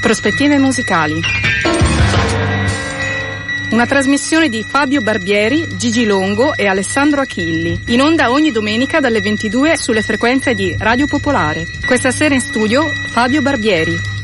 Prospettive musicali. Una trasmissione di Fabio Barbieri, Gigi Longo e Alessandro Achilli, in onda ogni domenica dalle 22 sulle frequenze di Radio Popolare. Questa sera in studio Fabio Barbieri.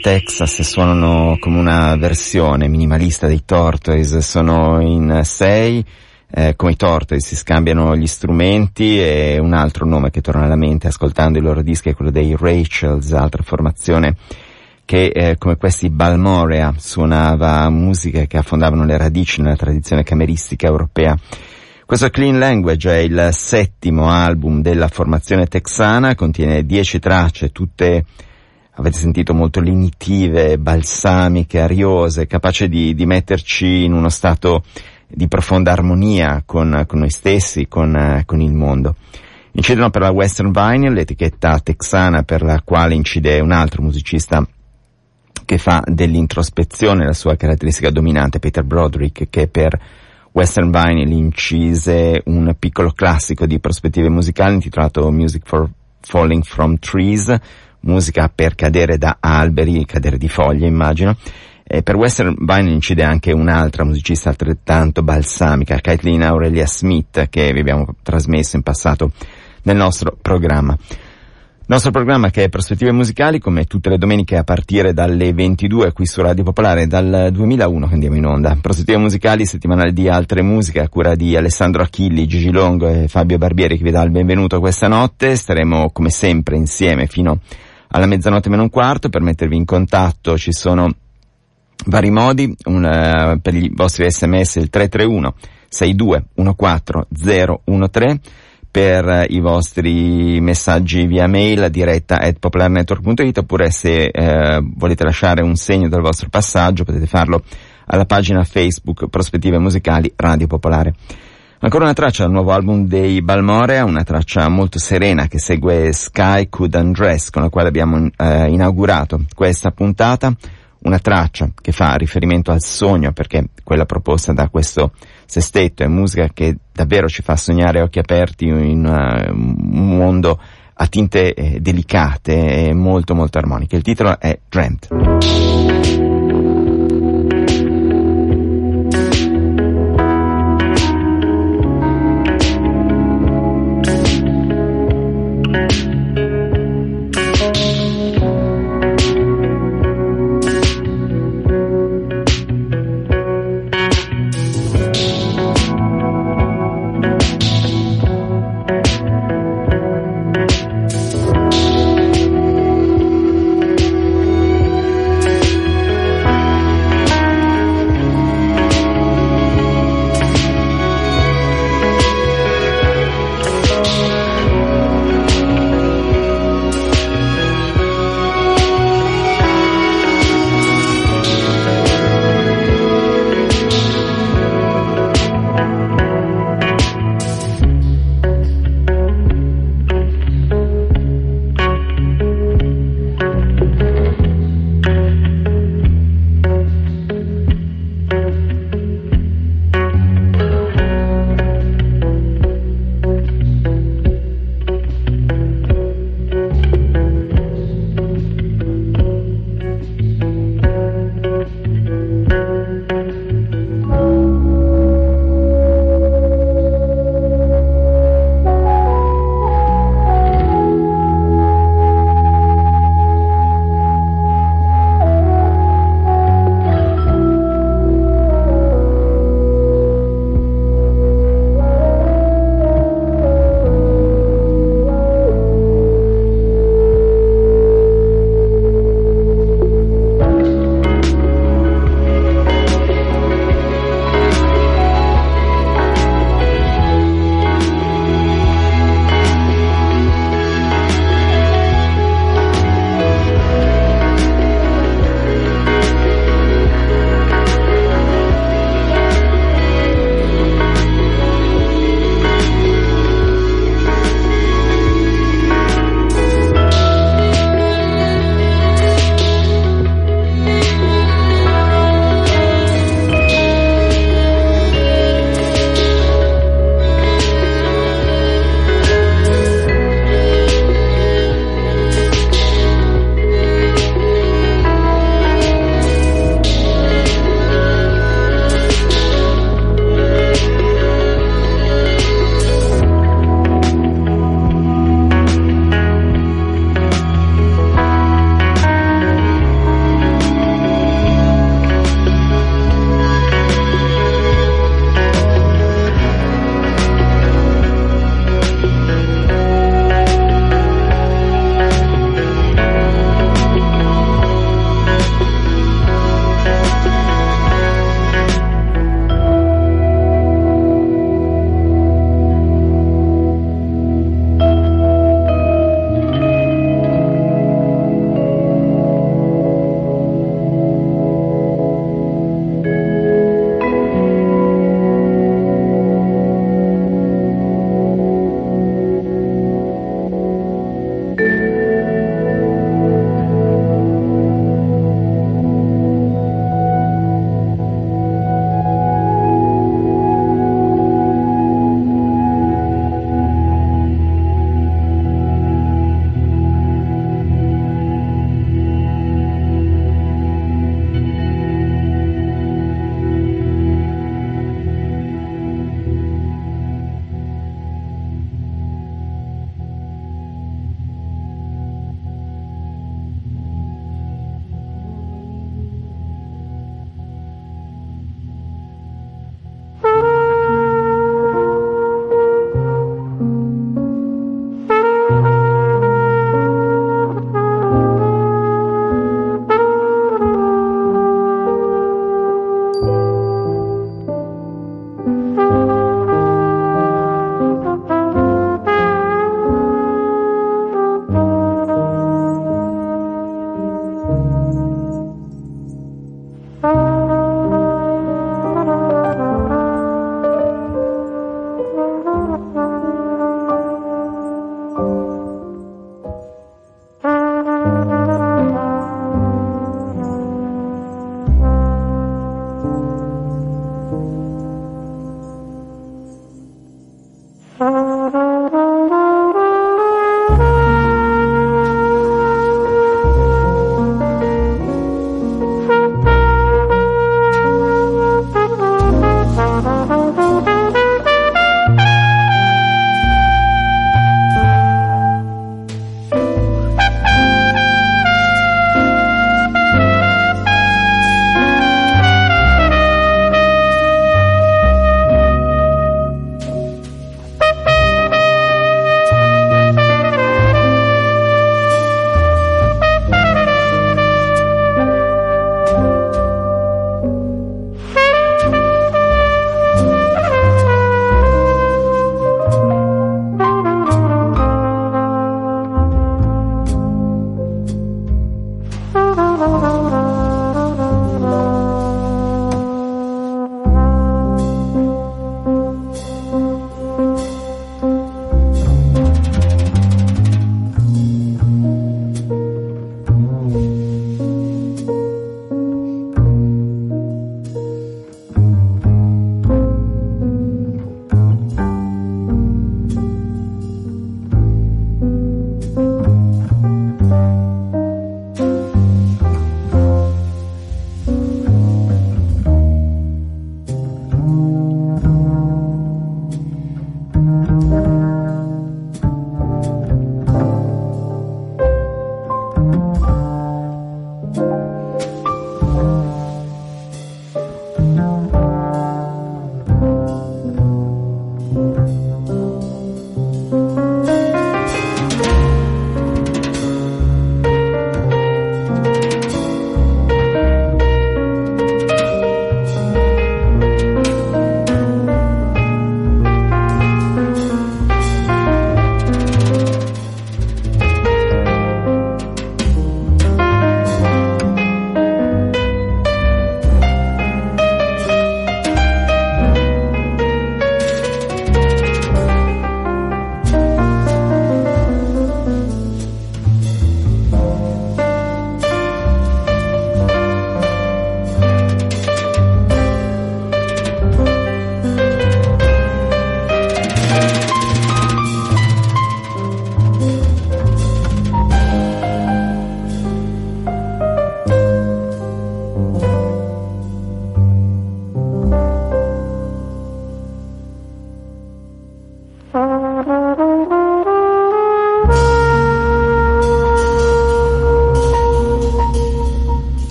Texas suonano come una versione minimalista dei Tortoise, sono in sei, eh, come i Tortoise si scambiano gli strumenti e un altro nome che torna alla mente ascoltando i loro dischi è quello dei Rachels, altra formazione che eh, come questi Balmorea suonava musiche che affondavano le radici nella tradizione cameristica europea. Questo Clean Language è il settimo album della formazione texana, contiene dieci tracce, tutte avete sentito molto lenitive, balsamiche, ariose, capace di, di metterci in uno stato di profonda armonia con, con noi stessi, con, con, il mondo. Incidono per la Western Vinyl, l'etichetta texana per la quale incide un altro musicista che fa dell'introspezione la sua caratteristica dominante, Peter Broderick, che per Western Vinyl incise un piccolo classico di prospettive musicali intitolato Music for Falling from Trees, musica per cadere da alberi, cadere di foglie immagino. E per Western Vine incide anche un'altra musicista altrettanto balsamica, Kathleen Aurelia Smith, che vi abbiamo trasmesso in passato nel nostro programma. Il nostro programma che è Prospettive Musicali, come tutte le domeniche a partire dalle 22 qui su Radio Popolare, dal 2001 che andiamo in onda. Prospettive Musicali, settimanale di altre musiche a cura di Alessandro Achilli, Gigi Longo e Fabio Barbieri che vi dà il benvenuto questa notte. Staremo come sempre insieme fino a alla mezzanotte meno un quarto per mettervi in contatto ci sono vari modi, un, uh, per i vostri sms il 331 62 14 013 per i vostri messaggi via mail diretta at popolarnetwork.it oppure se eh, volete lasciare un segno del vostro passaggio potete farlo alla pagina Facebook Prospettive Musicali Radio Popolare. Ancora una traccia dal nuovo album dei Balmorea, una traccia molto serena che segue Sky Could Undress con la quale abbiamo eh, inaugurato questa puntata una traccia che fa riferimento al sogno, perché quella proposta da questo sestetto è musica che davvero ci fa sognare occhi aperti in uh, un mondo a tinte eh, delicate e molto molto armoniche. Il titolo è Dreamt.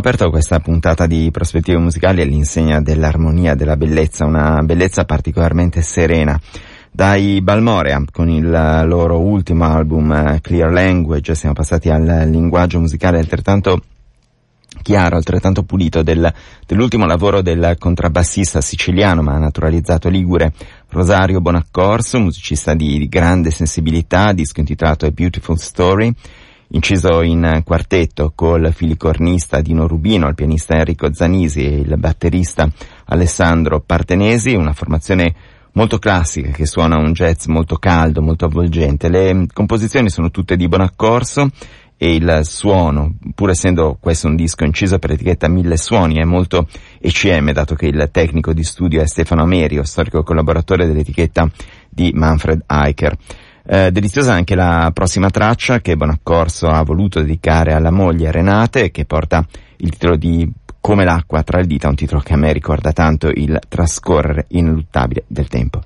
Abbiamo aperto questa puntata di prospettive musicali all'insegna dell'armonia, della bellezza, una bellezza particolarmente serena. Dai Balmorea, con il loro ultimo album eh, Clear Language, siamo passati al linguaggio musicale altrettanto chiaro, altrettanto pulito del, dell'ultimo lavoro del contrabbassista siciliano ma naturalizzato ligure Rosario Bonaccorso, musicista di, di grande sensibilità, disco intitolato A Beautiful Story, inciso in quartetto col filicornista Dino Rubino, il pianista Enrico Zanisi e il batterista Alessandro Partenesi, una formazione molto classica che suona un jazz molto caldo, molto avvolgente. Le composizioni sono tutte di buon accorso e il suono, pur essendo questo un disco inciso per etichetta Mille Suoni, è molto ECM, dato che il tecnico di studio è Stefano Amerio, storico collaboratore dell'etichetta di Manfred Eicher. Eh, deliziosa anche la prossima traccia che Bonaccorso ha voluto dedicare alla moglie Renate che porta il titolo di Come l'acqua tra le dita, un titolo che a me ricorda tanto il trascorrere ineluttabile del tempo.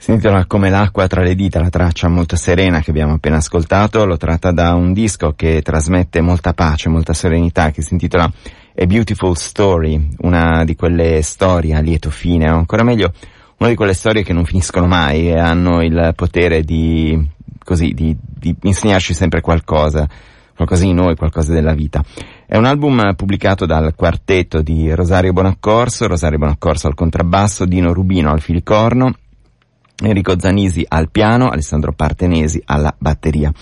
Si intitola Come l'acqua tra le dita, la traccia molto serena che abbiamo appena ascoltato, l'ho tratta da un disco che trasmette molta pace, molta serenità, che si intitola A Beautiful Story, una di quelle storie a lieto fine, o ancora meglio, una di quelle storie che non finiscono mai e hanno il potere di, così, di, di insegnarci sempre qualcosa, qualcosa di noi, qualcosa della vita. È un album pubblicato dal quartetto di Rosario Bonaccorso, Rosario Bonaccorso al contrabbasso, Dino Rubino al filicorno, Enrico Zanisi al piano, Alessandro Partenesi alla batteria.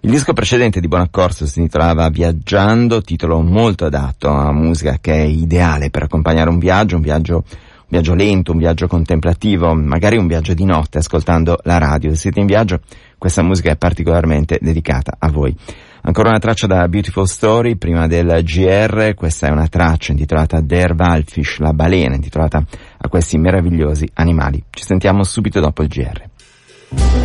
Il disco precedente di Bonaccorso si intitolava Viaggiando, titolo molto adatto a musica che è ideale per accompagnare un viaggio, un viaggio, un viaggio lento, un viaggio contemplativo, magari un viaggio di notte ascoltando la radio. Se siete in viaggio, questa musica è particolarmente dedicata a voi. Ancora una traccia da Beautiful Story, prima del GR, questa è una traccia intitolata Der Walfish, la balena, intitolata a questi meravigliosi animali. Ci sentiamo subito dopo il GR.